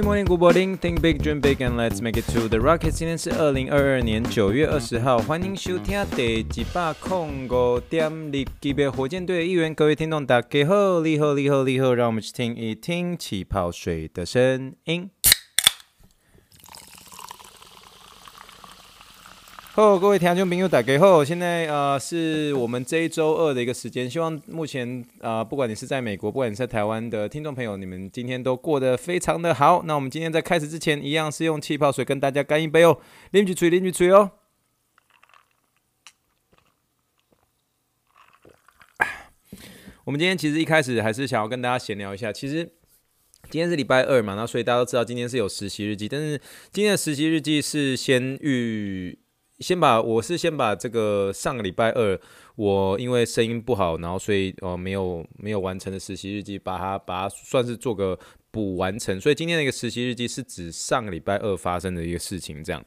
Morning, morning, good morning. Think big, dream big, and let's make it to the rocket. 今天是二零二二年九月二十号，欢迎收听第一百零五点力级别火箭队的一员。各位听众，大家好，你好，你好，你好，让我们去听一听气泡水的声音。各位听众朋友，大家好！现在呃是我们这一周二的一个时间，希望目前呃不管你是在美国，不管你在台湾的听众朋友，你们今天都过得非常的好。那我们今天在开始之前，一样是用气泡水跟大家干一杯哦，啉一嘴，啉一嘴哦。我们今天其实一开始还是想要跟大家闲聊一下，其实今天是礼拜二嘛，那所以大家都知道今天是有实习日记，但是今天的实习日记是先预。先把我是先把这个上个礼拜二我因为声音不好，然后所以呃没有没有完成的实习日记，把它把它算是做个补完成。所以今天的一个实习日记是指上个礼拜二发生的一个事情，这样。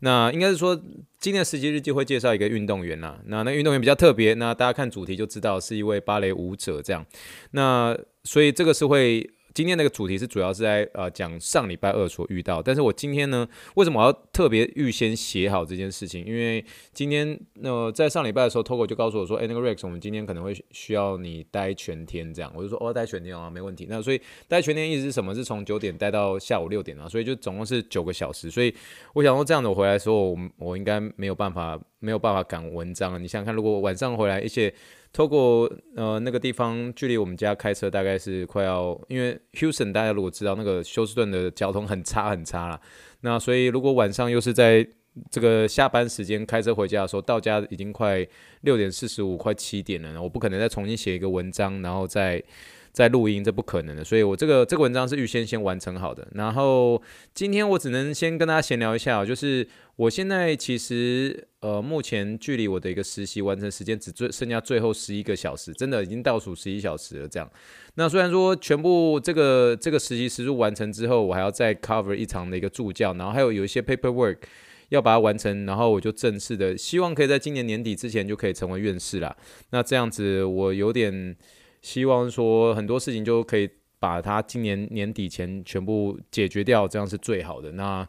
那应该是说今天的实习日记会介绍一个运动员啦，那那运动员比较特别，那大家看主题就知道是一位芭蕾舞者这样。那所以这个是会。今天那个主题是主要是在呃讲上礼拜二所遇到，但是我今天呢，为什么我要特别预先写好这件事情？因为今天那、在上礼拜的时候，Togo 就告诉我说，哎，那个 Rex，我们今天可能会需要你待全天这样，我就说哦，待全天啊，没问题。那所以待全天意思是什么？是从九点待到下午六点啊，所以就总共是九个小时。所以我想说这样子我回来的时候，我我应该没有办法没有办法赶文章了。你想想看，如果晚上回来，而且透过呃那个地方，距离我们家开车大概是快要，因为 Houston 大家如果知道那个休斯顿的交通很差很差啦，那所以如果晚上又是在这个下班时间开车回家的时候，到家已经快六点四十五，快七点了，我不可能再重新写一个文章，然后再。在录音，这不可能的，所以我这个这个文章是预先先完成好的。然后今天我只能先跟大家闲聊一下，就是我现在其实呃，目前距离我的一个实习完成时间只最剩下最后十一个小时，真的已经倒数十一小时了。这样，那虽然说全部这个这个实习时数完成之后，我还要再 cover 一场的一个助教，然后还有有一些 paperwork 要把它完成，然后我就正式的希望可以在今年年底之前就可以成为院士啦。那这样子我有点。希望说很多事情就可以把它今年年底前全部解决掉，这样是最好的。那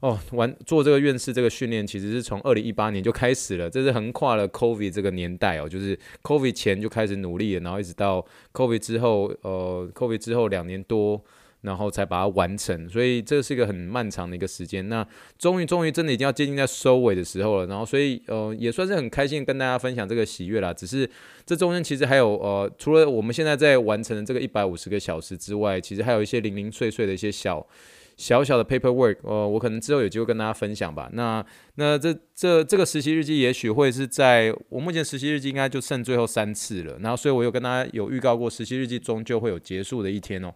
哦，完做这个院士这个训练，其实是从二零一八年就开始了，这是横跨了 COVID 这个年代哦，就是 COVID 前就开始努力了，然后一直到 COVID 之后，呃，COVID 之后两年多。然后才把它完成，所以这是一个很漫长的一个时间。那终于，终于真的已经要接近在收尾的时候了。然后，所以呃，也算是很开心跟大家分享这个喜悦啦。只是这中间其实还有呃，除了我们现在在完成的这个一百五十个小时之外，其实还有一些零零碎碎的一些小小小的 paperwork。呃，我可能之后有机会跟大家分享吧。那那这这这个实习日记也许会是在我目前实习日记应该就剩最后三次了。然后，所以我有跟大家有预告过，实习日记终究会有结束的一天哦。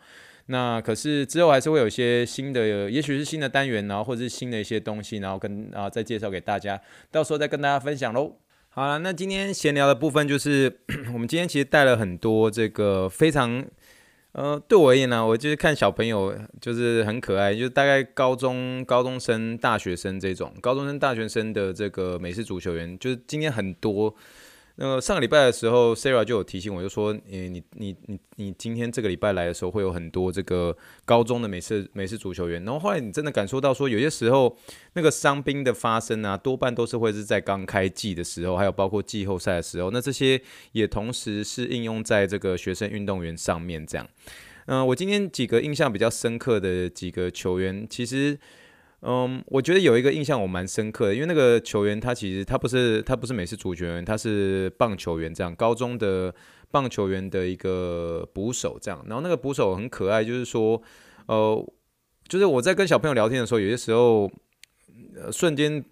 那可是之后还是会有一些新的，也许是新的单元，然后或者是新的一些东西，然后跟啊再介绍给大家，到时候再跟大家分享喽。好了，那今天闲聊的部分就是，我们今天其实带了很多这个非常，呃，对我而言呢，我就是看小朋友就是很可爱，就是大概高中高中生、大学生这种高中生、大学生的这个美式足球员，就是今天很多。那个上个礼拜的时候，Sarah 就有提醒我，就说，诶，你你你你今天这个礼拜来的时候，会有很多这个高中的美式美式足球员。然后后来你真的感受到说，有些时候那个伤兵的发生啊，多半都是会是在刚开季的时候，还有包括季后赛的时候。那这些也同时是应用在这个学生运动员上面。这样，嗯，我今天几个印象比较深刻的几个球员，其实。嗯，我觉得有一个印象我蛮深刻的，因为那个球员他其实他不是他不是美式足球员，他是棒球员这样，高中的棒球员的一个捕手这样。然后那个捕手很可爱，就是说，呃，就是我在跟小朋友聊天的时候，有些时候，呃，瞬间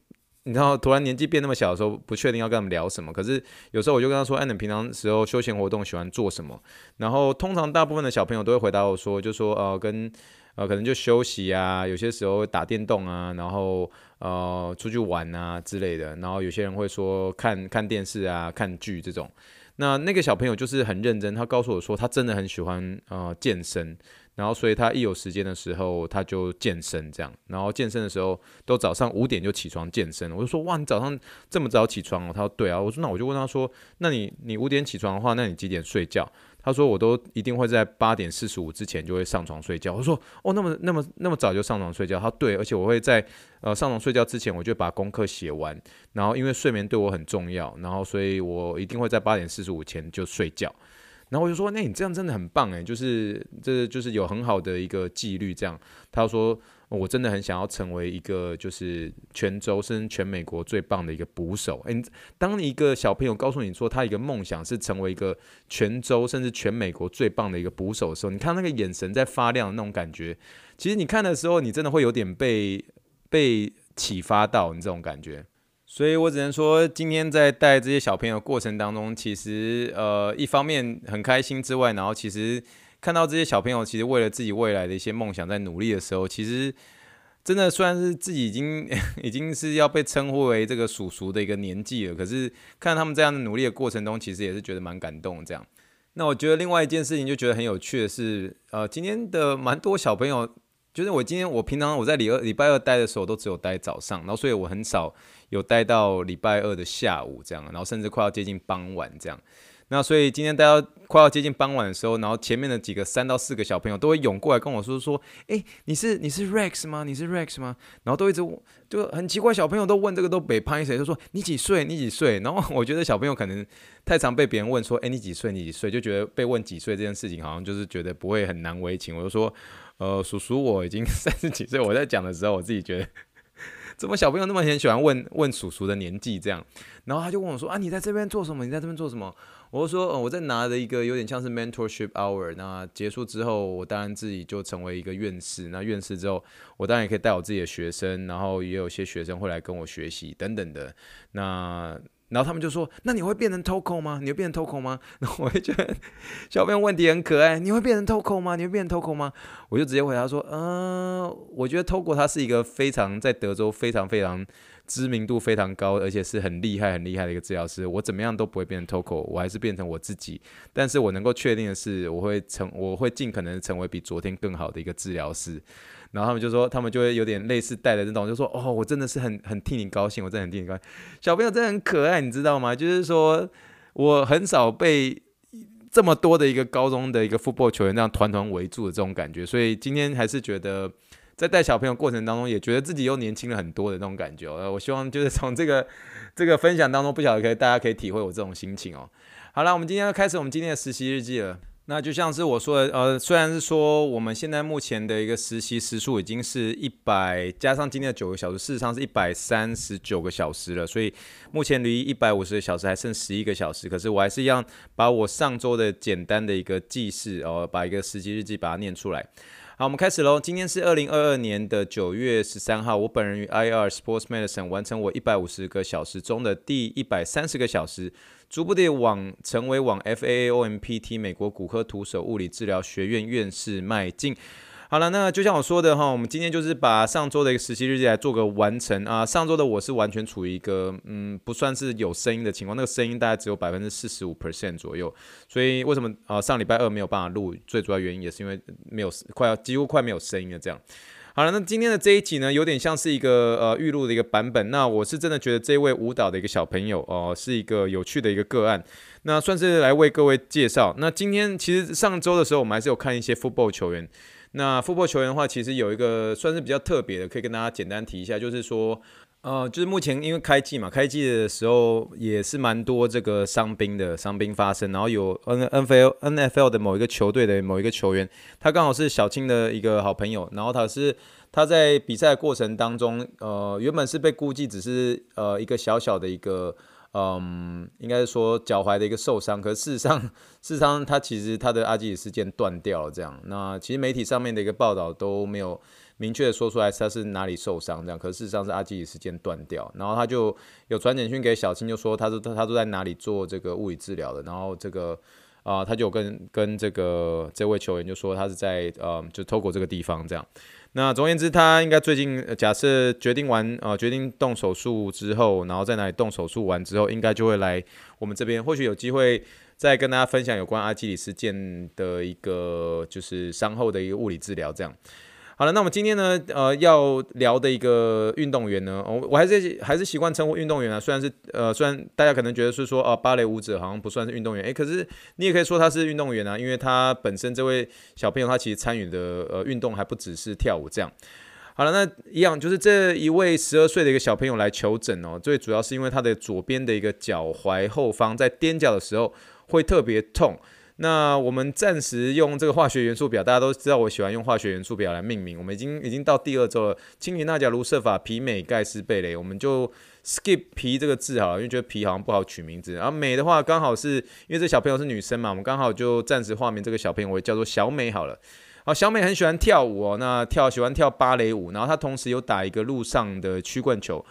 你知道突然年纪变那么小的时候，不确定要跟他们聊什么。可是有时候我就跟他说：“哎，你平常时候休闲活动喜欢做什么？”然后通常大部分的小朋友都会回答我说：“就说呃跟。”呃，可能就休息啊，有些时候打电动啊，然后呃出去玩啊之类的，然后有些人会说看看电视啊、看剧这种。那那个小朋友就是很认真，他告诉我说他真的很喜欢呃健身，然后所以他一有时间的时候他就健身这样，然后健身的时候都早上五点就起床健身。我就说哇，你早上这么早起床哦？他说对啊。我说那我就问他说，那你你五点起床的话，那你几点睡觉？他说我都一定会在八点四十五之前就会上床睡觉。我说哦，那么那么那么早就上床睡觉？他说对，而且我会在呃上床睡觉之前，我就把功课写完。然后因为睡眠对我很重要，然后所以我一定会在八点四十五前就睡觉。然后我就说，那你这样真的很棒诶，就是这就是有很好的一个纪律。这样，他说。我真的很想要成为一个就是全州甚至全美国最棒的一个捕手。诶，当一个小朋友告诉你说他一个梦想是成为一个全州甚至全美国最棒的一个捕手的时候，你看那个眼神在发亮那种感觉，其实你看的时候，你真的会有点被被启发到你这种感觉。所以我只能说，今天在带这些小朋友过程当中，其实呃一方面很开心之外，然后其实。看到这些小朋友，其实为了自己未来的一些梦想在努力的时候，其实真的虽然是自己已经 已经是要被称呼为这个叔叔的一个年纪了，可是看他们这样的努力的过程中，其实也是觉得蛮感动这样。那我觉得另外一件事情就觉得很有趣的是，呃，今天的蛮多小朋友，就是我今天我平常我在礼二礼拜二待的时候都只有待早上，然后所以我很少有待到礼拜二的下午这样，然后甚至快要接近傍晚这样。那所以今天大家快要接近傍晚的时候，然后前面的几个三到四个小朋友都会涌过来跟我说说，诶，你是你是 Rex 吗？你是 Rex 吗？然后都一直就很奇怪，小朋友都问这个都被拍谁，就说你几岁？你几岁？然后我觉得小朋友可能太常被别人问说，诶，你几岁？你几岁？就觉得被问几岁这件事情好像就是觉得不会很难为情。我就说，呃，叔叔我已经三十几岁。我在讲的时候，我自己觉得。怎么小朋友那么很喜欢问问叔叔的年纪这样？然后他就问我说：“啊，你在这边做什么？你在这边做什么？”我就说：“哦，我在拿着一个有点像是 mentorship hour。那结束之后，我当然自己就成为一个院士。那院士之后，我当然也可以带我自己的学生，然后也有些学生会来跟我学习等等的。那。”然后他们就说：“那你会变成 Toco 吗？你会变成 Toco 吗？”然后我就觉得小朋友问题很可爱。你会变成 Toco 吗？你会变成 Toco 吗？我就直接回答说：“嗯、我觉得 Toco 他是一个非常在德州非常非常知名度非常高，而且是很厉害很厉害的一个治疗师。我怎么样都不会变成 Toco，我还是变成我自己。但是我能够确定的是，我会成，我会尽可能成为比昨天更好的一个治疗师。”然后他们就说，他们就会有点类似带的这种，就说：“哦，我真的是很很替你高兴，我真的很替你高兴。”小朋友真的很可爱，你知道吗？就是说，我很少被这么多的一个高中的一个 football 球员这样团团围住的这种感觉，所以今天还是觉得在带小朋友过程当中，也觉得自己又年轻了很多的那种感觉。呃，我希望就是从这个 这个分享当中，不晓得可以大家可以体会我这种心情哦。好了，我们今天要开始我们今天的实习日记了。那就像是我说的，呃，虽然是说我们现在目前的一个实习时数已经是一百加上今天的九个小时，事实上是一百三十九个小时了，所以目前离一百五十个小时还剩十一个小时。可是我还是一样把我上周的简单的一个记事，哦，把一个实习日记把它念出来。好，我们开始喽。今天是二零二二年的九月十三号，我本人与 IR Sports Medicine 完成我一百五十个小时中的第一百三十个小时。逐步地往成为往 FAAOMPT 美国骨科徒手物理治疗学院院士迈进。好了，那就像我说的哈，我们今天就是把上周的一个实习日记来做个完成啊。上周的我是完全处于一个嗯不算是有声音的情况，那个声音大概只有百分之四十五 percent 左右。所以为什么啊上礼拜二没有办法录？最主要原因也是因为没有快要几乎快没有声音了这样。好了，那今天的这一集呢，有点像是一个呃预录的一个版本。那我是真的觉得这位舞蹈的一个小朋友哦、是一个有趣的一个个案。那算是来为各位介绍。那今天其实上周的时候，我们还是有看一些 football 球员。那 football 球员的话，其实有一个算是比较特别的，可以跟大家简单提一下，就是说。呃，就是目前因为开季嘛，开季的时候也是蛮多这个伤兵的伤兵发生，然后有 N N F L N F L 的某一个球队的某一个球员，他刚好是小青的一个好朋友，然后他是他在比赛过程当中，呃，原本是被估计只是呃一个小小的一个，嗯，应该是说脚踝的一个受伤，可是事实上 事实上他其实他的阿基里斯腱断掉了这样，那其实媒体上面的一个报道都没有。明确的说出来他是哪里受伤这样，可事实上是阿基里斯腱断掉，然后他就有传简讯给小青，就说他说他他都在哪里做这个物理治疗的，然后这个啊、他就跟跟这个这位球员就说他是在呃就透过这个地方这样，那总而言之他应该最近假设决定完呃决定动手术之后，然后在哪里动手术完之后，应该就会来我们这边，或许有机会。再跟大家分享有关阿基里斯腱的一个就是伤后的一个物理治疗这样。好了，那我们今天呢，呃，要聊的一个运动员呢，我我还是还是习惯称呼运动员啊。虽然是呃，虽然大家可能觉得是说，啊，芭蕾舞者好像不算是运动员，诶，可是你也可以说他是运动员啊，因为他本身这位小朋友他其实参与的呃运动还不只是跳舞这样。好了，那一样就是这一位十二岁的一个小朋友来求诊哦，最主要是因为他的左边的一个脚踝后方在踮脚的时候会特别痛。那我们暂时用这个化学元素表，大家都知道我喜欢用化学元素表来命名。我们已经已经到第二周了，氢锂钠钾卢瑟法鈹镁钙丝钡镭，我们就 skip 皮这个字好了，因为觉得皮好像不好取名字。然后镁的话，刚好是因为这小朋友是女生嘛，我们刚好就暂时化名这个小朋友为叫做小美好了。好，小美很喜欢跳舞哦，那跳喜欢跳芭蕾舞，然后她同时有打一个陆上的曲棍球。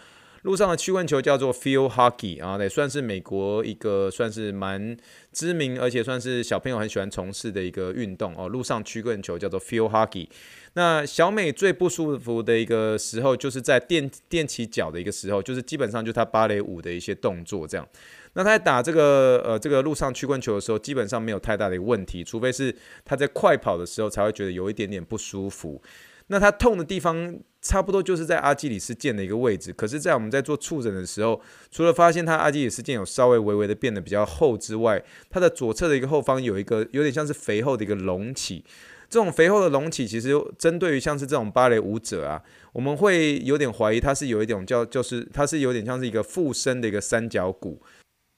路上的曲棍球叫做 field hockey 啊，也算是美国一个算是蛮知名，而且算是小朋友很喜欢从事的一个运动哦。路上曲棍球叫做 field hockey。那小美最不舒服的一个时候，就是在垫垫起脚的一个时候，就是基本上就她芭蕾舞的一些动作这样。那她在打这个呃这个路上曲棍球的时候，基本上没有太大的一个问题，除非是她在快跑的时候才会觉得有一点点不舒服。那它痛的地方差不多就是在阿基里斯腱的一个位置，可是，在我们在做触诊的时候，除了发现她阿基里斯腱有稍微微微的变得比较厚之外，它的左侧的一个后方有一个有点像是肥厚的一个隆起。这种肥厚的隆起，其实针对于像是这种芭蕾舞者啊，我们会有点怀疑它是有一种叫就是它是有点像是一个附身的一个三角骨。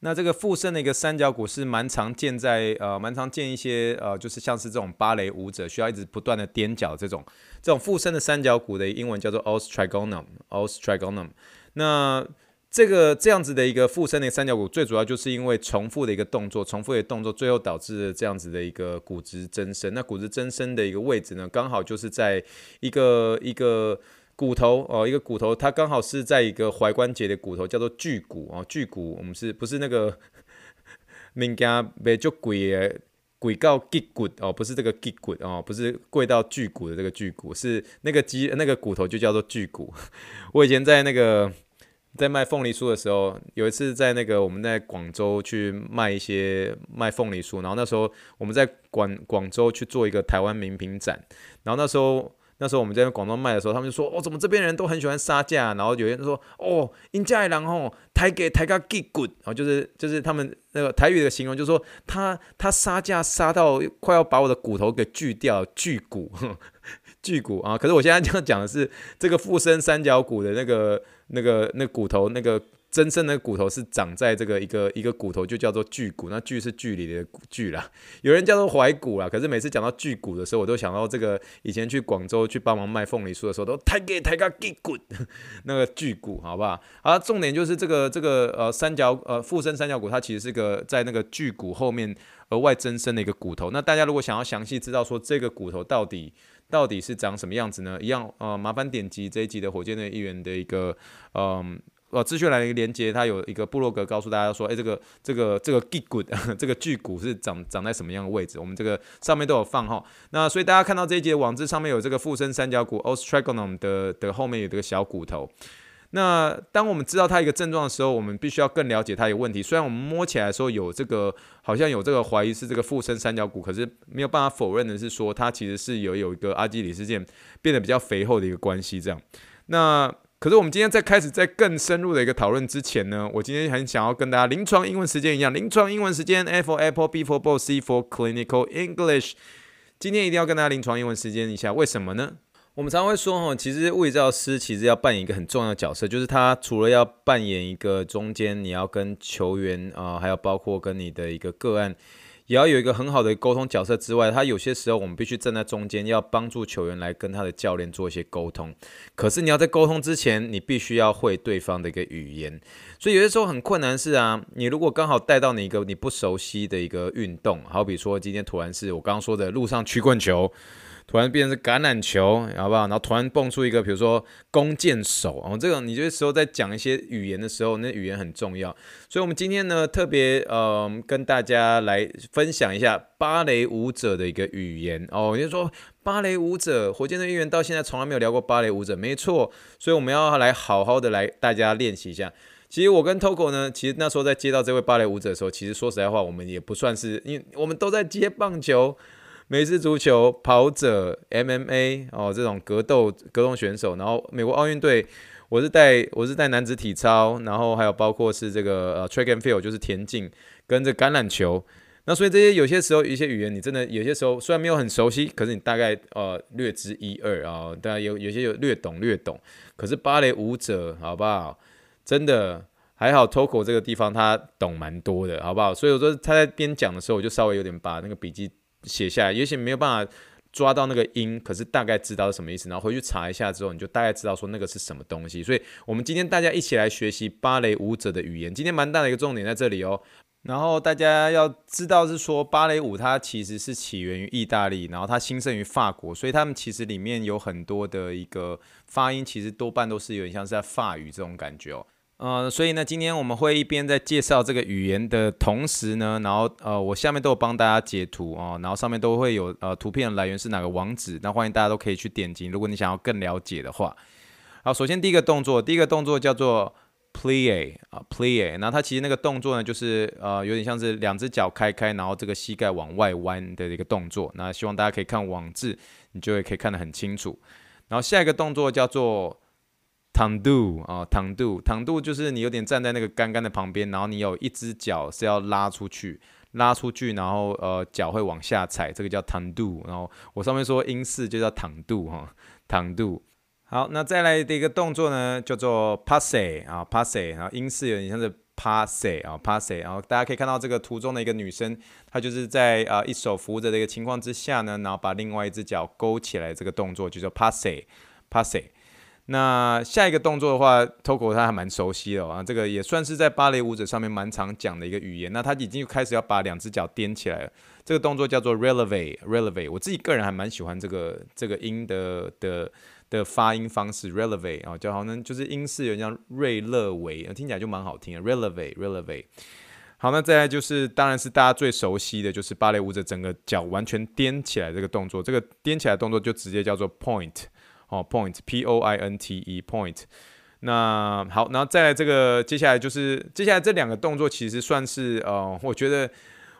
那这个附身的一个三角骨是蛮常见在呃蛮常见一些呃就是像是这种芭蕾舞者需要一直不断的踮脚这种这种附身的三角骨的英文叫做 os trigonum os trigonum。那这个这样子的一个附身的三角骨最主要就是因为重复的一个动作，重复的动作最后导致这样子的一个骨质增生。那骨质增生的一个位置呢，刚好就是在一个一个。骨头哦，一个骨头，它刚好是在一个踝关节的骨头，叫做距骨哦。距骨，我们是不是那个 名件被就跪的跪到脊骨哦？不是这个脊骨哦，不是跪到距骨的这个距骨，是那个肌那个骨头就叫做距骨。我以前在那个在卖凤梨酥的时候，有一次在那个我们在广州去卖一些卖凤梨酥，然后那时候我们在广广州去做一个台湾名品展，然后那时候。那时候我们在广东卖的时候，他们就说：“哦，怎么这边人都很喜欢杀价？”然后有人说：“哦，因家的人吼，抬给抬个给骨。”然后就是就是他们那个台语的形容，就是说他他杀价杀到快要把我的骨头给锯掉，锯骨，锯骨啊！可是我现在这样讲的是这个附身三角骨的那个那个那骨头那个。真正的骨头是长在这个一个一个骨头，就叫做距骨。那距是距离的距啦，有人叫做踝骨啦。可是每次讲到距骨的时候，我都想到这个以前去广州去帮忙卖凤梨酥的时候，都抬给抬个距骨，那个距骨，好不好？啊，重点就是这个这个呃三角呃附身三角骨，它其实是个在那个距骨后面额外增生的一个骨头。那大家如果想要详细知道说这个骨头到底到底是长什么样子呢？一样呃，麻烦点击这一集的火箭队议员的一个嗯。资讯栏的一个连接，它有一个部落格告诉大家说，哎，这个这个这个距骨，这个巨骨 是长长在什么样的位置？我们这个上面都有放哈。那所以大家看到这一节网志上面有这个附身三角骨 ostragonum 的的后面有这个小骨头。那当我们知道它一个症状的时候，我们必须要更了解它有问题。虽然我们摸起来说有这个好像有这个怀疑是这个附身三角骨，可是没有办法否认的是说它其实是有有一个阿基里斯腱变得比较肥厚的一个关系这样。那可是我们今天在开始在更深入的一个讨论之前呢，我今天很想要跟大家临床英文时间一样，临床英文时间 A for Apple, B for Ball, C for Clinical English。今天一定要跟大家临床英文时间一下，为什么呢？我们常常会说哈，其实物理治疗师其实要扮演一个很重要的角色，就是他除了要扮演一个中间，你要跟球员啊、呃，还有包括跟你的一个个案。也要有一个很好的沟通角色之外，他有些时候我们必须站在中间，要帮助球员来跟他的教练做一些沟通。可是你要在沟通之前，你必须要会对方的一个语言，所以有些时候很困难是啊，你如果刚好带到你一个你不熟悉的一个运动，好比说今天突然是我刚刚说的路上曲棍球。突然变成橄榄球，好不好？然后突然蹦出一个，比如说弓箭手哦，这个你这时候在讲一些语言的时候，那语言很重要。所以，我们今天呢，特别呃，跟大家来分享一下芭蕾舞者的一个语言哦。也就是说，芭蕾舞者，火箭队议员到现在从来没有聊过芭蕾舞者，没错。所以，我们要来好好的来大家练习一下。其实我跟 Toco 呢，其实那时候在接到这位芭蕾舞者的时候，其实说实在话，我们也不算是，因为我们都在接棒球、美式足球、跑者、MMA 哦这种格斗格斗选手，然后美国奥运队，我是带我是带男子体操，然后还有包括是这个呃 Track and Field 就是田径跟这橄榄球。那所以这些有些时候一些语言你真的有些时候虽然没有很熟悉，可是你大概呃略知一二啊，当然有有些有略懂略懂。可是芭蕾舞者好不好？真的还好，Toco 这个地方他懂蛮多的，好不好？所以我说他在边讲的时候，我就稍微有点把那个笔记写下来，也许没有办法抓到那个音，可是大概知道是什么意思。然后回去查一下之后，你就大概知道说那个是什么东西。所以我们今天大家一起来学习芭蕾舞者的语言，今天蛮大的一个重点在这里哦。然后大家要知道是说芭蕾舞它其实是起源于意大利，然后它兴盛于法国，所以他们其实里面有很多的一个发音，其实多半都是有点像是在法语这种感觉哦。呃，所以呢，今天我们会一边在介绍这个语言的同时呢，然后呃，我下面都有帮大家截图哦，然后上面都会有呃图片来源是哪个网址，那欢迎大家都可以去点击，如果你想要更了解的话。好，首先第一个动作，第一个动作叫做 plie 啊 plie，那它其实那个动作呢，就是呃有点像是两只脚开开，然后这个膝盖往外弯的一个动作。那希望大家可以看网志，你就会可以看得很清楚。然后下一个动作叫做躺度啊躺度，躺度就是你有点站在那个杆杆的旁边，然后你有一只脚是要拉出去，拉出去，然后呃脚会往下踩，这个叫躺度。然后我上面说英式就叫躺度哈躺度。好，那再来的一个动作呢，叫做 passe 啊，passe，然后英式有点像是 passe 啊，passe。然后大家可以看到这个图中的一个女生，她就是在啊一手扶着的一个情况之下呢，然后把另外一只脚勾起来，这个动作就叫 passe，passe。那下一个动作的话，Toco 他还蛮熟悉的啊，这个也算是在芭蕾舞者上面蛮常讲的一个语言。那他已经开始要把两只脚踮起来了，这个动作叫做 releve，releve。我自己个人还蛮喜欢这个这个音的的的发音方式，releve 啊，就好像就是英式有点像瑞勒维，听起来就蛮好听的，releve，releve。好，那再来就是当然是大家最熟悉的就是芭蕾舞者整个脚完全踮起来这个动作，这个踮起来动作就直接叫做 point。哦，point，p o i n t e，point。那好，然后再来这个，接下来就是接下来这两个动作，其实算是呃，我觉得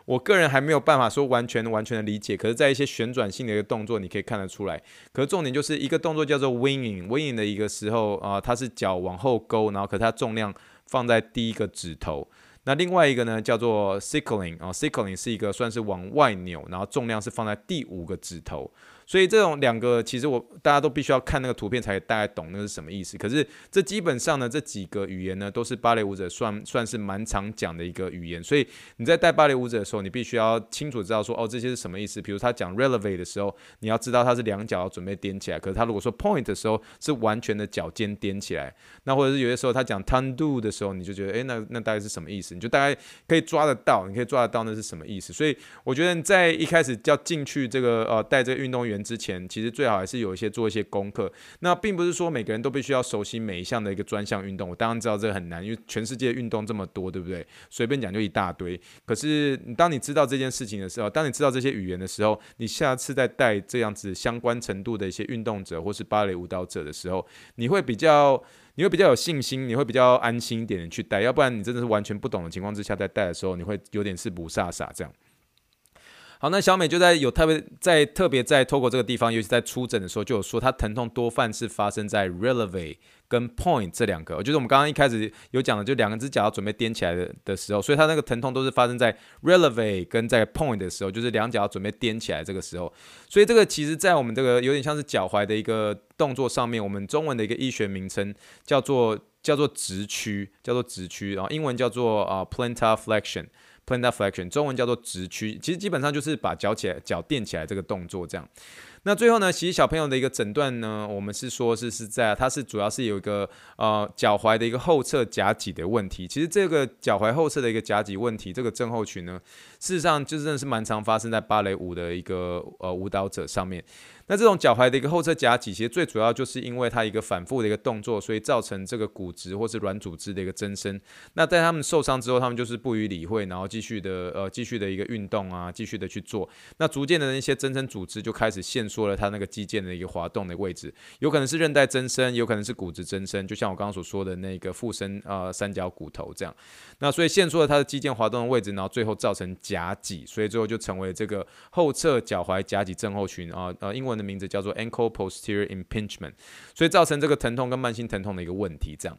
我个人还没有办法说完全完全的理解。可是，在一些旋转性的一个动作，你可以看得出来。可是重点就是一个动作叫做 winging，winging 的一个时候啊、呃，它是脚往后勾，然后可是它重量放在第一个指头。那另外一个呢，叫做 cycling 啊、呃、cycling 是一个算是往外扭，然后重量是放在第五个指头。所以这种两个，其实我大家都必须要看那个图片才大概懂那个是什么意思。可是这基本上呢，这几个语言呢，都是芭蕾舞者算算是蛮常讲的一个语言。所以你在带芭蕾舞者的时候，你必须要清楚知道说，哦，这些是什么意思。比如他讲 releve 的时候，你要知道他是两脚要准备踮起来。可是他如果说 point 的时候，是完全的脚尖踮起来。那或者是有些时候他讲 tendu 的时候，你就觉得，诶，那那大概是什么意思？你就大概可以抓得到，你可以抓得到那是什么意思。所以我觉得你在一开始要进去这个呃带这个运动员之前，其实最好还是有一些做一些功课。那并不是说每个人都必须要熟悉每一项的一个专项运动。我当然知道这个很难，因为全世界运动这么多，对不对？随便讲就一大堆。可是当你知道这件事情的时候，当你知道这些语言的时候，你下次再带这样子相关程度的一些运动者或是芭蕾舞蹈者的时候，你会比较你会比较有信心，你会比较安心一点的去带。要不然你真的是完全不懂的情况之下在带的时候，你会有点是不飒飒这样。好，那小美就在有特别在特别在 Toco 这个地方，尤其在出诊的时候，就有说她疼痛多半是发生在 releve 跟 point 这两个。就是我们刚刚一开始有讲的，就两个只脚要准备踮起来的的时候，所以她那个疼痛都是发生在 releve 跟在 point 的时候，就是两脚要准备踮起来这个时候。所以这个其实在我们这个有点像是脚踝的一个动作上面，我们中文的一个医学名称叫做叫做直屈，叫做直屈，然后英文叫做啊、plantar flexion。Plantar flexion，中文叫做直屈，其实基本上就是把脚起来、脚垫起来这个动作这样。那最后呢，其实小朋友的一个诊断呢，我们是说是是在它是主要是有一个呃脚踝的一个后侧夹脊的问题。其实这个脚踝后侧的一个夹脊问题，这个症候群呢，事实上就真的是蛮常发生在芭蕾舞的一个呃舞蹈者上面。那这种脚踝的一个后侧夹挤，其实最主要就是因为它一个反复的一个动作，所以造成这个骨质或是软组织的一个增生。那在他们受伤之后，他们就是不予理会，然后继续的呃继续的一个运动啊，继续的去做。那逐渐的那些增生组织就开始限缩了它那个肌腱的一个滑动的位置，有可能是韧带增生，有可能是骨质增生，就像我刚刚所说的那个附身呃三角骨头这样。那所以限缩了它的肌腱滑动的位置，然后最后造成夹脊，所以最后就成为这个后侧脚踝夹脊症候群啊呃英文。的名字叫做 ankle posterior impingement，所以造成这个疼痛跟慢性疼痛的一个问题。这样，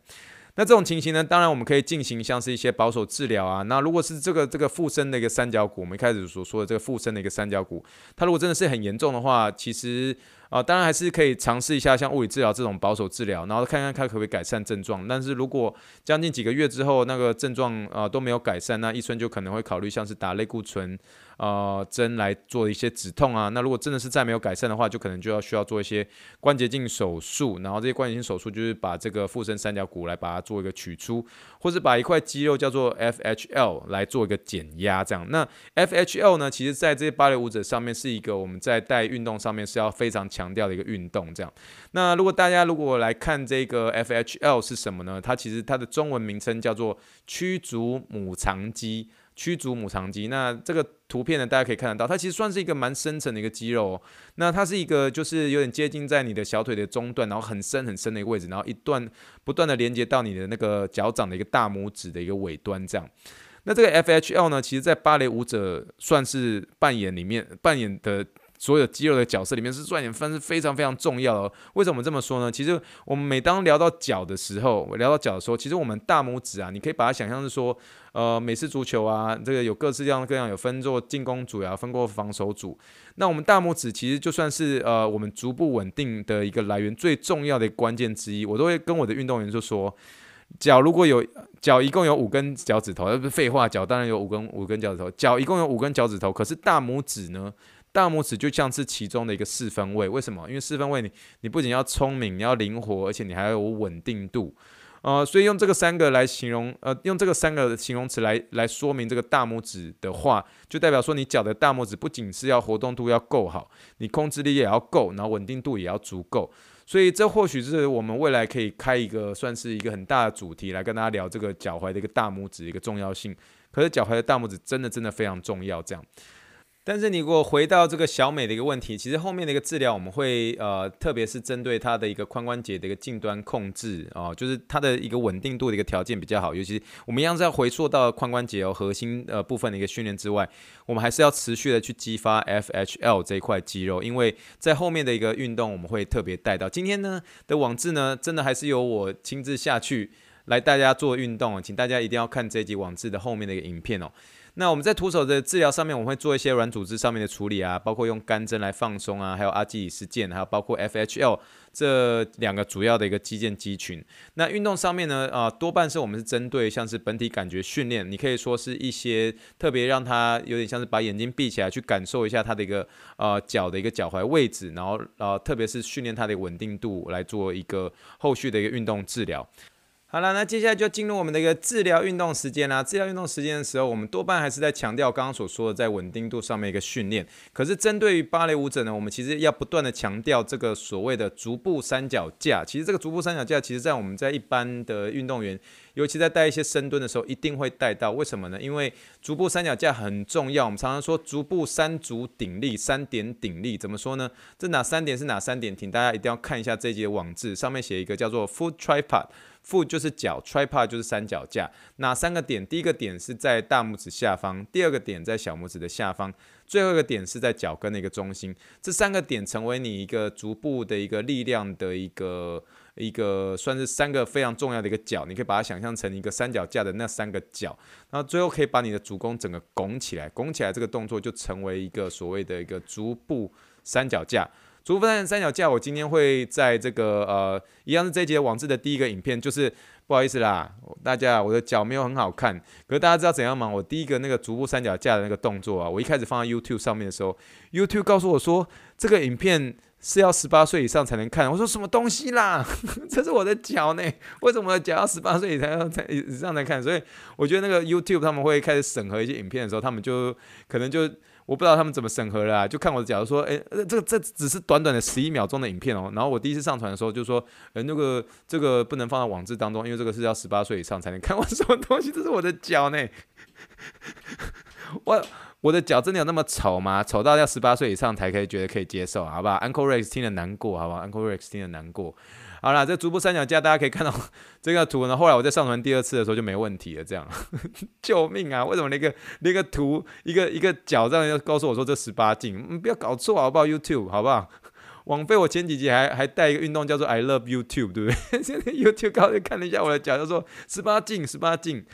那这种情形呢，当然我们可以进行像是一些保守治疗啊。那如果是这个这个附身的一个三角骨，我们一开始所说的这个附身的一个三角骨，它如果真的是很严重的话，其实。啊，当然还是可以尝试一下像物理治疗这种保守治疗，然后看看看可不可以改善症状。但是如果将近几个月之后那个症状啊都没有改善，那医生就可能会考虑像是打类固醇啊针来做一些止痛啊。那如果真的是再没有改善的话，就可能就要需要做一些关节镜手术。然后这些关节镜手术就是把这个附身三角骨来把它做一个取出，或是把一块肌肉叫做 FHL 来做一个减压。这样，那 FHL 呢，其实在这些芭蕾舞者上面是一个我们在带运动上面是要非常强。调的一个运动，这样。那如果大家如果来看这个 FHL 是什么呢？它其实它的中文名称叫做曲足拇长肌。曲足拇长肌。那这个图片呢，大家可以看得到，它其实算是一个蛮深层的一个肌肉哦。那它是一个就是有点接近在你的小腿的中段，然后很深很深的一个位置，然后一段不断的连接到你的那个脚掌的一个大拇指的一个尾端，这样。那这个 FHL 呢，其实在芭蕾舞者算是扮演里面扮演的。所有肌肉的角色里面是赚点分是非常非常重要的。为什么这么说呢？其实我们每当聊到脚的时候，聊到脚的时候，其实我们大拇指啊，你可以把它想象是说，呃，美式足球啊，这个有各式各样各样，有分做进攻组呀，分过防守组。那我们大拇指其实就算是呃我们足部稳定的一个来源最重要的关键之一。我都会跟我的运动员就说，脚如果有脚一共有五根脚趾头，那不是废话，脚当然有五根五根脚趾头，脚一共有五根脚趾头，可是大拇指呢？大拇指就像是其中的一个四分位，为什么？因为四分位你你不仅要聪明，你要灵活，而且你还要有稳定度，呃，所以用这个三个来形容，呃，用这个三个形容词来来说明这个大拇指的话，就代表说你脚的大拇指不仅是要活动度要够好，你控制力也要够，然后稳定度也要足够，所以这或许是我们未来可以开一个算是一个很大的主题来跟大家聊这个脚踝的一个大拇指一个重要性。可是脚踝的大拇指真的真的非常重要，这样。但是你如果回到这个小美的一个问题，其实后面的一个治疗我们会呃，特别是针对她的一个髋关节的一个近端控制哦，就是它的一个稳定度的一个条件比较好。尤其我们一样是要回溯到髋关节哦核心呃部分的一个训练之外，我们还是要持续的去激发 FHL 这一块肌肉，因为在后面的一个运动我们会特别带到。今天呢的网志呢，真的还是由我亲自下去来大家做运动，请大家一定要看这集网志的后面的一个影片哦。那我们在徒手的治疗上面，我们会做一些软组织上面的处理啊，包括用干针来放松啊，还有阿基里斯腱，还有包括 FHL 这两个主要的一个肌腱肌群。那运动上面呢，啊、多半是我们是针对像是本体感觉训练，你可以说是一些特别让它有点像是把眼睛闭起来去感受一下它的一个呃脚的一个脚踝位置，然后呃特别是训练它的稳定度来做一个后续的一个运动治疗。好了，那接下来就进入我们的一个治疗运动时间啦。治疗运动时间的时候，我们多半还是在强调刚刚所说的在稳定度上面一个训练。可是针对于芭蕾舞者呢，我们其实要不断的强调这个所谓的足部三脚架。其实这个足部三脚架，其实在我们在一般的运动员，尤其在带一些深蹲的时候，一定会带到。为什么呢？因为足部三脚架很重要。我们常常说足部三足鼎立，三点鼎立。怎么说呢？这哪三点是哪三点？请大家一定要看一下这一集的网志，上面写一个叫做 Foot Tripod。foot 就是脚，tripod 就是三脚架。哪三个点？第一个点是在大拇指下方，第二个点在小拇指的下方，最后一个点是在脚跟的一个中心。这三个点成为你一个足部的一个力量的一个一个，算是三个非常重要的一个角。你可以把它想象成一个三脚架的那三个角，然后最后可以把你的足弓整个拱起来，拱起来这个动作就成为一个所谓的一个足部三脚架。足部三三脚架，我今天会在这个呃，一样是这一节网志的第一个影片，就是不好意思啦，大家我的脚没有很好看，可是大家知道怎样吗？我第一个那个足部三脚架的那个动作啊，我一开始放在 YouTube 上面的时候，YouTube 告诉我说这个影片是要十八岁以上才能看，我说什么东西啦？这是我的脚呢，为什么脚要十八岁以才要才以上才看？所以我觉得那个 YouTube 他们会开始审核一些影片的时候，他们就可能就。我不知道他们怎么审核啦，就看我的脚说，诶，这个这只是短短的十一秒钟的影片哦。然后我第一次上传的时候就说，诶，那个这个不能放在网志当中，因为这个是要十八岁以上才能看。我什么东西？这是我的脚呢？我我的脚真的有那么丑吗？丑到要十八岁以上才可以觉得可以接受，好不好？Uncle Rex 听得难过，好不好？Uncle Rex 听得难过。好啦，这足部三脚架大家可以看到 这个图呢。后来我在上传第二次的时候就没问题了。这样，救命啊！为什么那个那个图一个一个脚这样要告诉我说这十八禁？嗯，不要搞错好不好？YouTube 好不好？枉费我前几集还还带一个运动叫做 I Love YouTube，对不对？现在 YouTube 刚才看了一下我的脚，就说十八禁，十八禁。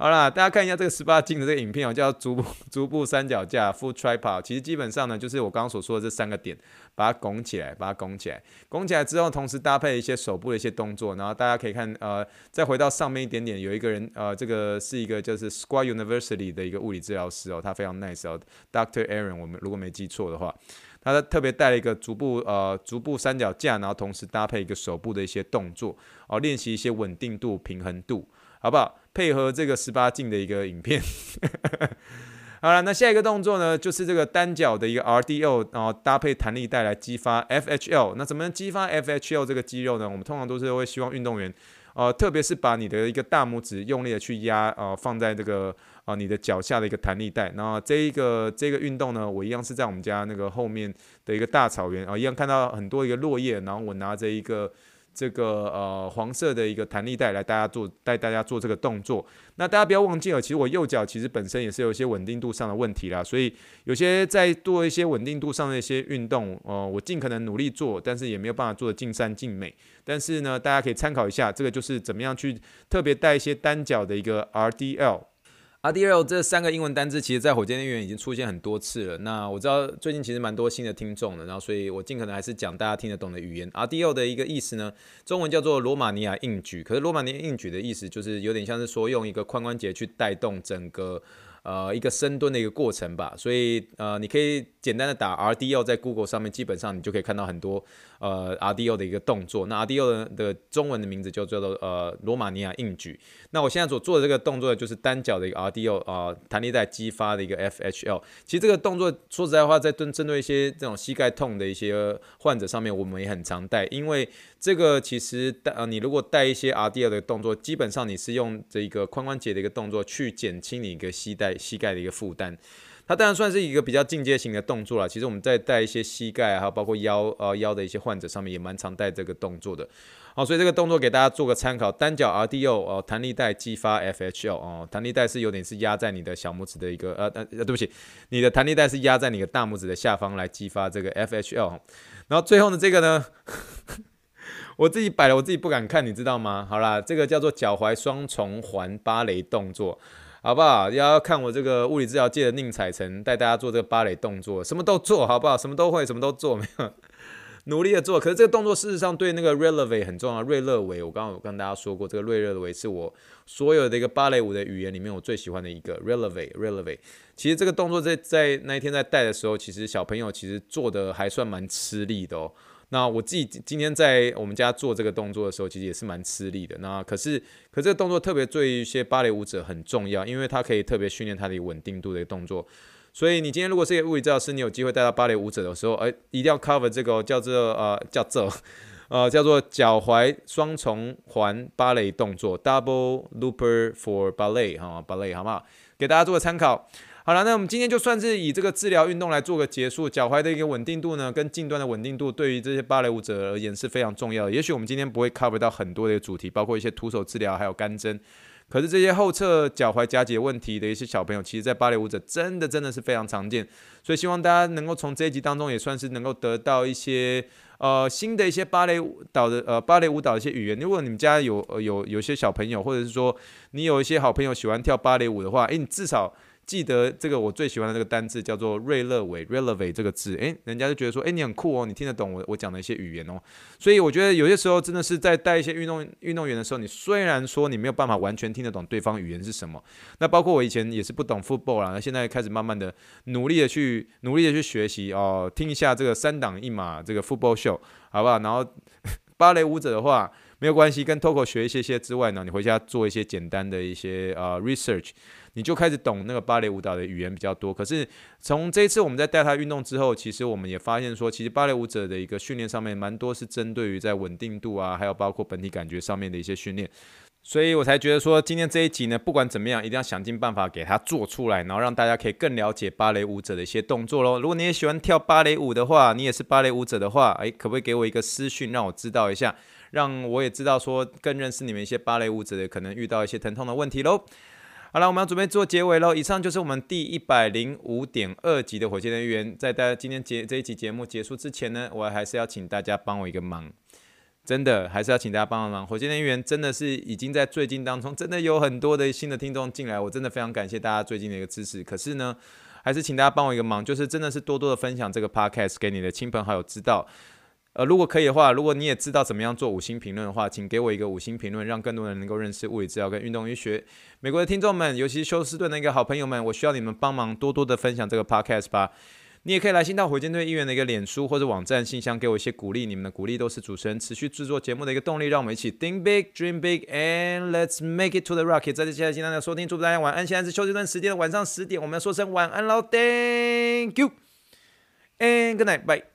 好啦，大家看一下这个十八禁的这个影片哦，叫足部足部三脚架 Full Tripod。其实基本上呢，就是我刚刚所说的这三个点，把它拱起来，把它拱起来，拱起来之后，同时搭配一些手部的一些动作，然后大家可以看，呃，再回到上面一点点，有一个人，呃，这个是一个就是 Squad University 的一个物理治疗师哦，他非常 nice 哦，Dr. Aaron，我们如果没记错的话，他特别带了一个足部呃足部三脚架，然后同时搭配一个手部的一些动作，哦，练习一些稳定度、平衡度，好不好？配合这个十八禁的一个影片，好了，那下一个动作呢，就是这个单脚的一个 RDL，然后搭配弹力带来激发 FHL。那怎么样激发 FHL 这个肌肉呢？我们通常都是会希望运动员，呃，特别是把你的一个大拇指用力的去压，呃，放在这个啊、你的脚下的一个弹力带。然后这一个这个运动呢，我一样是在我们家那个后面的一个大草原啊、一样看到很多一个落叶，然后我拿着一个。这个呃黄色的一个弹力带来大家做带大家做这个动作，那大家不要忘记了，其实我右脚其实本身也是有一些稳定度上的问题啦，所以有些在做一些稳定度上的一些运动，呃，我尽可能努力做，但是也没有办法做得尽善尽美。但是呢，大家可以参考一下，这个就是怎么样去特别带一些单脚的一个 RDL。RDL 这三个英文单字，其实在火箭队员已经出现很多次了。那我知道最近其实蛮多新的听众的，然后所以我尽可能还是讲大家听得懂的语言。RDL 的一个意思呢，中文叫做罗马尼亚硬举，可是罗马尼亚硬举的意思就是有点像是说用一个髋关节去带动整个。呃，一个深蹲的一个过程吧，所以呃，你可以简单的打 RDL 在 Google 上面，基本上你就可以看到很多呃，RDO 的一个动作。那 RDO 的中文的名字就叫做呃罗马尼亚硬举。那我现在所做的这个动作就是单脚的一个 RDO 啊、弹力带激发的一个 FHL。其实这个动作说实在话，在针针对一些这种膝盖痛的一些患者上面，我们也很常带，因为这个其实带呃，你如果带一些 RDO 的动作，基本上你是用这一个髋关节的一个动作去减轻你一个膝带。膝盖的一个负担，它当然算是一个比较进阶型的动作了。其实我们在带一些膝盖，还有包括腰呃腰的一些患者上面，也蛮常带这个动作的。好，所以这个动作给大家做个参考：单脚 RDO 哦，弹力带激发 FHL 哦，弹力带是有点是压在你的小拇指的一个呃呃，对不起，你的弹力带是压在你的大拇指的下方来激发这个 FHL。然后最后呢，这个呢，我自己摆了，我自己不敢看，你知道吗？好啦，这个叫做脚踝双重环芭蕾动作。好不好？要看我这个物理治疗界的宁采臣带大家做这个芭蕾动作，什么都做好不好？什么都会，什么都做，没有 努力的做。可是这个动作事实上对那个 releve 很重要。瑞勒维，我刚刚有跟大家说过，这个瑞勒维是我所有的一个芭蕾舞的语言里面我最喜欢的一个 releve releve。其实这个动作在在那一天在带的时候，其实小朋友其实做的还算蛮吃力的哦。那我自己今天在我们家做这个动作的时候，其实也是蛮吃力的。那可是，可这个动作特别对于一些芭蕾舞者很重要，因为它可以特别训练它的稳定度的一个动作。所以你今天如果是一个物理治疗师，你有机会带到芭蕾舞者的时候，哎，一定要 cover 这个叫做呃叫做呃叫做脚踝双重环芭蕾动作 （double looper for ballet） 哈，ballet 好不好？给大家做个参考。好了，那我们今天就算是以这个治疗运动来做个结束。脚踝的一个稳定度呢，跟近端的稳定度，对于这些芭蕾舞者而言是非常重要的。也许我们今天不会 cover 到很多的主题，包括一些徒手治疗，还有干针。可是这些后侧脚踝夹挤问题的一些小朋友，其实在芭蕾舞者真的真的是非常常见。所以希望大家能够从这一集当中，也算是能够得到一些呃新的一些芭蕾舞蹈的呃芭蕾舞蹈的一些语言。如果你们家有呃有有些小朋友，或者是说你有一些好朋友喜欢跳芭蕾舞的话，诶，你至少。记得这个我最喜欢的这个单字叫做瑞勒伟 （relevate） 这个字，诶，人家就觉得说，诶，你很酷哦，你听得懂我我讲的一些语言哦。所以我觉得有些时候真的是在带一些运动运动员的时候，你虽然说你没有办法完全听得懂对方语言是什么，那包括我以前也是不懂 football 啦，那现在开始慢慢的努力的去努力的去学习哦，听一下这个三档一码这个 football show，好不好？然后 芭蕾舞者的话。没有关系，跟 Toco 学一些些之外呢，你回家做一些简单的一些呃 research，你就开始懂那个芭蕾舞蹈的语言比较多。可是从这一次我们在带他运动之后，其实我们也发现说，其实芭蕾舞者的一个训练上面蛮多是针对于在稳定度啊，还有包括本体感觉上面的一些训练。所以我才觉得说，今天这一集呢，不管怎么样，一定要想尽办法给他做出来，然后让大家可以更了解芭蕾舞者的一些动作喽。如果你也喜欢跳芭蕾舞的话，你也是芭蕾舞者的话，诶，可不可以给我一个私讯，让我知道一下？让我也知道说，更认识你们一些芭蕾舞者的可能遇到一些疼痛的问题喽。好了，我们要准备做结尾喽。以上就是我们第一百零五点二集的火箭人员。在大家今天节这一集节目结束之前呢，我还是要请大家帮我一个忙，真的还是要请大家帮忙。火箭人员真的是已经在最近当中，真的有很多的新的听众进来，我真的非常感谢大家最近的一个支持。可是呢，还是请大家帮我一个忙，就是真的是多多的分享这个 podcast 给你的亲朋好友知道。呃，如果可以的话，如果你也知道怎么样做五星评论的话，请给我一个五星评论，让更多人能够认识物理治疗跟运动医学。美国的听众们，尤其是休斯顿的一个好朋友们，我需要你们帮忙多多的分享这个 podcast 吧。你也可以来信到火箭队议员的一个脸书或者网站信箱，给我一些鼓励。你们的鼓励都是主持人持续制作节目的一个动力。让我们一起 think big, dream big, and let's make it to the rocket。再次谢谢今天的收听，祝福大家晚安。现在是休斯顿时间的晚上十点，我们要说声晚安喽，Thank you and good night, bye。